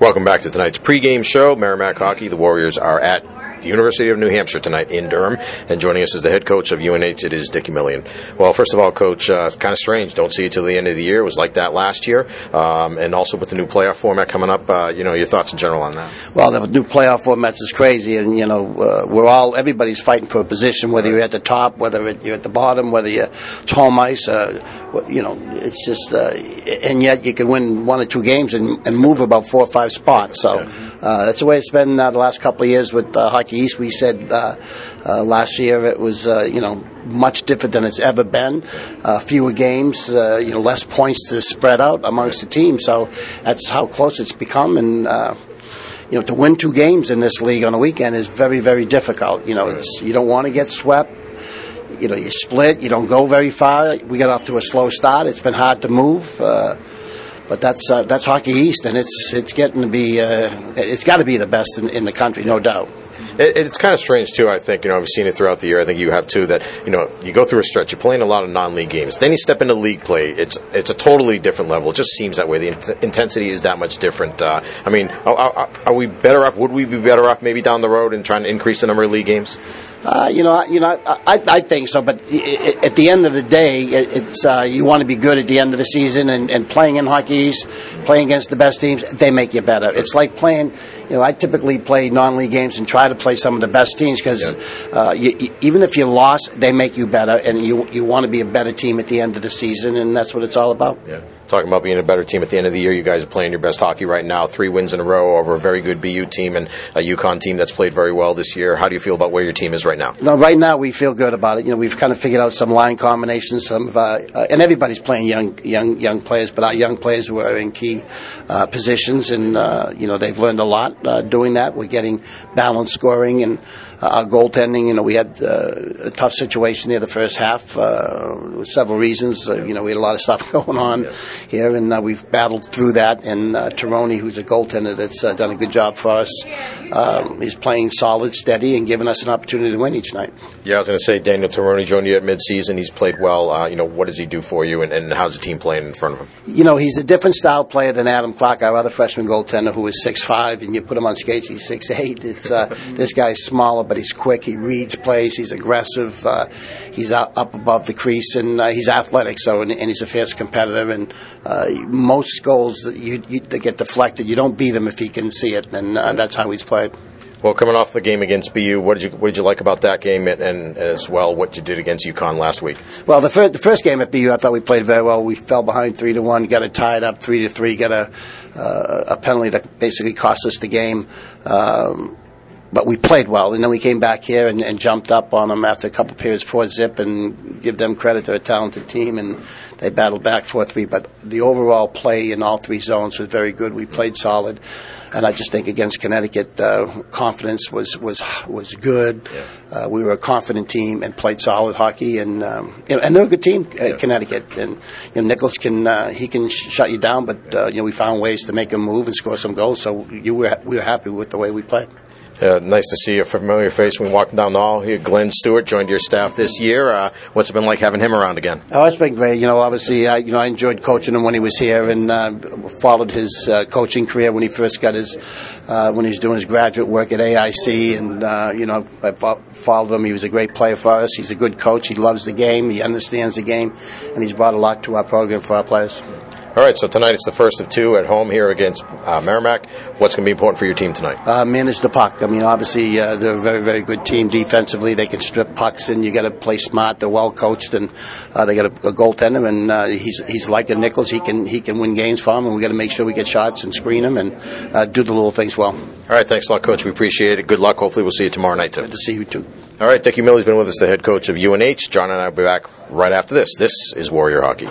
Welcome back to tonight's pregame show. Merrimack Hockey. The Warriors are at the University of New Hampshire tonight in Durham, and joining us is the head coach of UNH. It is Dick Umile. Well, first of all, Coach, uh, kind of strange. Don't see you till the end of the year. It was like that last year, um, and also with the new playoff format coming up. Uh, you know, your thoughts in general on that? Well, the new playoff formats is crazy, and you know, uh, we're all everybody's fighting for a position, whether you're at the top, whether you're at the bottom, whether you're home ice. Uh, you know, it's just, uh, and yet you can win one or two games and, and move about four or five spots. So uh, that's the way it's been uh, the last couple of years with uh, Hockey East. We said uh, uh, last year it was, uh, you know, much different than it's ever been. Uh, fewer games, uh, you know, less points to spread out amongst the teams. So that's how close it's become, and. Uh, you know, to win two games in this league on a weekend is very, very difficult. You know, it's you don't want to get swept you know, you split, you don't go very far. We got off to a slow start. It's been hard to move, uh, but that's uh, that's Hockey East, and it's it's getting to be uh, it's got to be the best in, in the country, no doubt. It, it's kind of strange too. I think you know I've seen it throughout the year. I think you have too. That you know you go through a stretch. You're playing a lot of non-league games. Then you step into league play. It's it's a totally different level. It just seems that way. The in- intensity is that much different. Uh, I mean, are, are, are we better off? Would we be better off maybe down the road and trying to increase the number of league games? Uh, you know, you know, I, I think so. But at the end of the day, it- it's uh, you want to be good at the end of the season, and, and playing in hockey's, playing against the best teams, they make you better. It's like playing. You know, I typically play non-league games and try to play some of the best teams because uh, even if you lost, they make you better, and you you want to be a better team at the end of the season, and that's what it's all about. Yeah. Talking about being a better team at the end of the year, you guys are playing your best hockey right now. Three wins in a row over a very good BU team and a UConn team that's played very well this year. How do you feel about where your team is right now? No, right now we feel good about it. You know, we've kind of figured out some line combinations, some, uh, uh, and everybody's playing young, young, young players. But our young players were in key uh, positions, and uh, you know, they've learned a lot uh, doing that. We're getting balanced scoring and uh, our goaltending. You know, we had uh, a tough situation there the first half. Uh, with several reasons. Uh, you know, we had a lot of stuff going on here, and uh, we've battled through that. And uh, Tirone, who's a goaltender that's uh, done a good job for us, um, is playing solid, steady, and giving us an opportunity to win each night. Yeah, I was going to say Daniel Tirone joined you at midseason. He's played well. Uh, you know, what does he do for you, and, and how's the team playing in front of him? You know, he's a different style player than Adam Clark, our other freshman goaltender, who is six five, and you put him on skates, he's six eight. It's uh, this guy's smaller, but he's quick. He reads plays. He's aggressive. Uh, he's up, up above the crease, and uh, he's athletic. So, and, and he's a fierce competitor. And uh, most goals that you, you get deflected, you don't beat him if he can see it, and uh, that's how he's played. Well, coming off the game against BU, what did you what did you like about that game, and, and as well what you did against UConn last week? Well, the first, the first game at BU, I thought we played very well. We fell behind three to one, got it tied up three to three, got a uh, a penalty that basically cost us the game. Um, but we played well, and then we came back here and, and jumped up on them after a couple periods four zip, and give them credit. They're a talented team, and they battled back four three. But the overall play in all three zones was very good. We played solid, and I just think against Connecticut, uh, confidence was was was good. Uh, we were a confident team and played solid hockey, and um, you know, and they're a good team, uh, Connecticut. And you know, Nichols can uh, he can sh- shut you down, but uh, you know we found ways to make him move and score some goals. So you were we were happy with the way we played. Uh, nice to see a familiar face when walked down the hall here. Glenn Stewart joined your staff this year. Uh, what's it been like having him around again? Oh, it's been great. You know, obviously, I, you know, I enjoyed coaching him when he was here, and uh, followed his uh, coaching career when he first got his, uh, when he was doing his graduate work at AIC, and you know, I followed him. He was a great player for us. He's a good coach. He loves the game. He understands the game, and he's brought a lot to our program for our players. All right, so tonight it's the first of two at home here against uh, Merrimack. What's going to be important for your team tonight? Uh, manage the puck. I mean, obviously, uh, they're a very, very good team defensively. They can strip pucks, and you got to play smart. They're well coached, and uh, they got a, a goaltender, and uh, he's he's like a Nichols. He can he can win games for them, and we got to make sure we get shots and screen them and uh, do the little things well. All right, thanks a lot, Coach. We appreciate it. Good luck. Hopefully, we'll see you tomorrow night too. Good to see you too. All right, Dick Umile's been with us, the head coach of UNH. John and I will be back right after this. This is Warrior Hockey.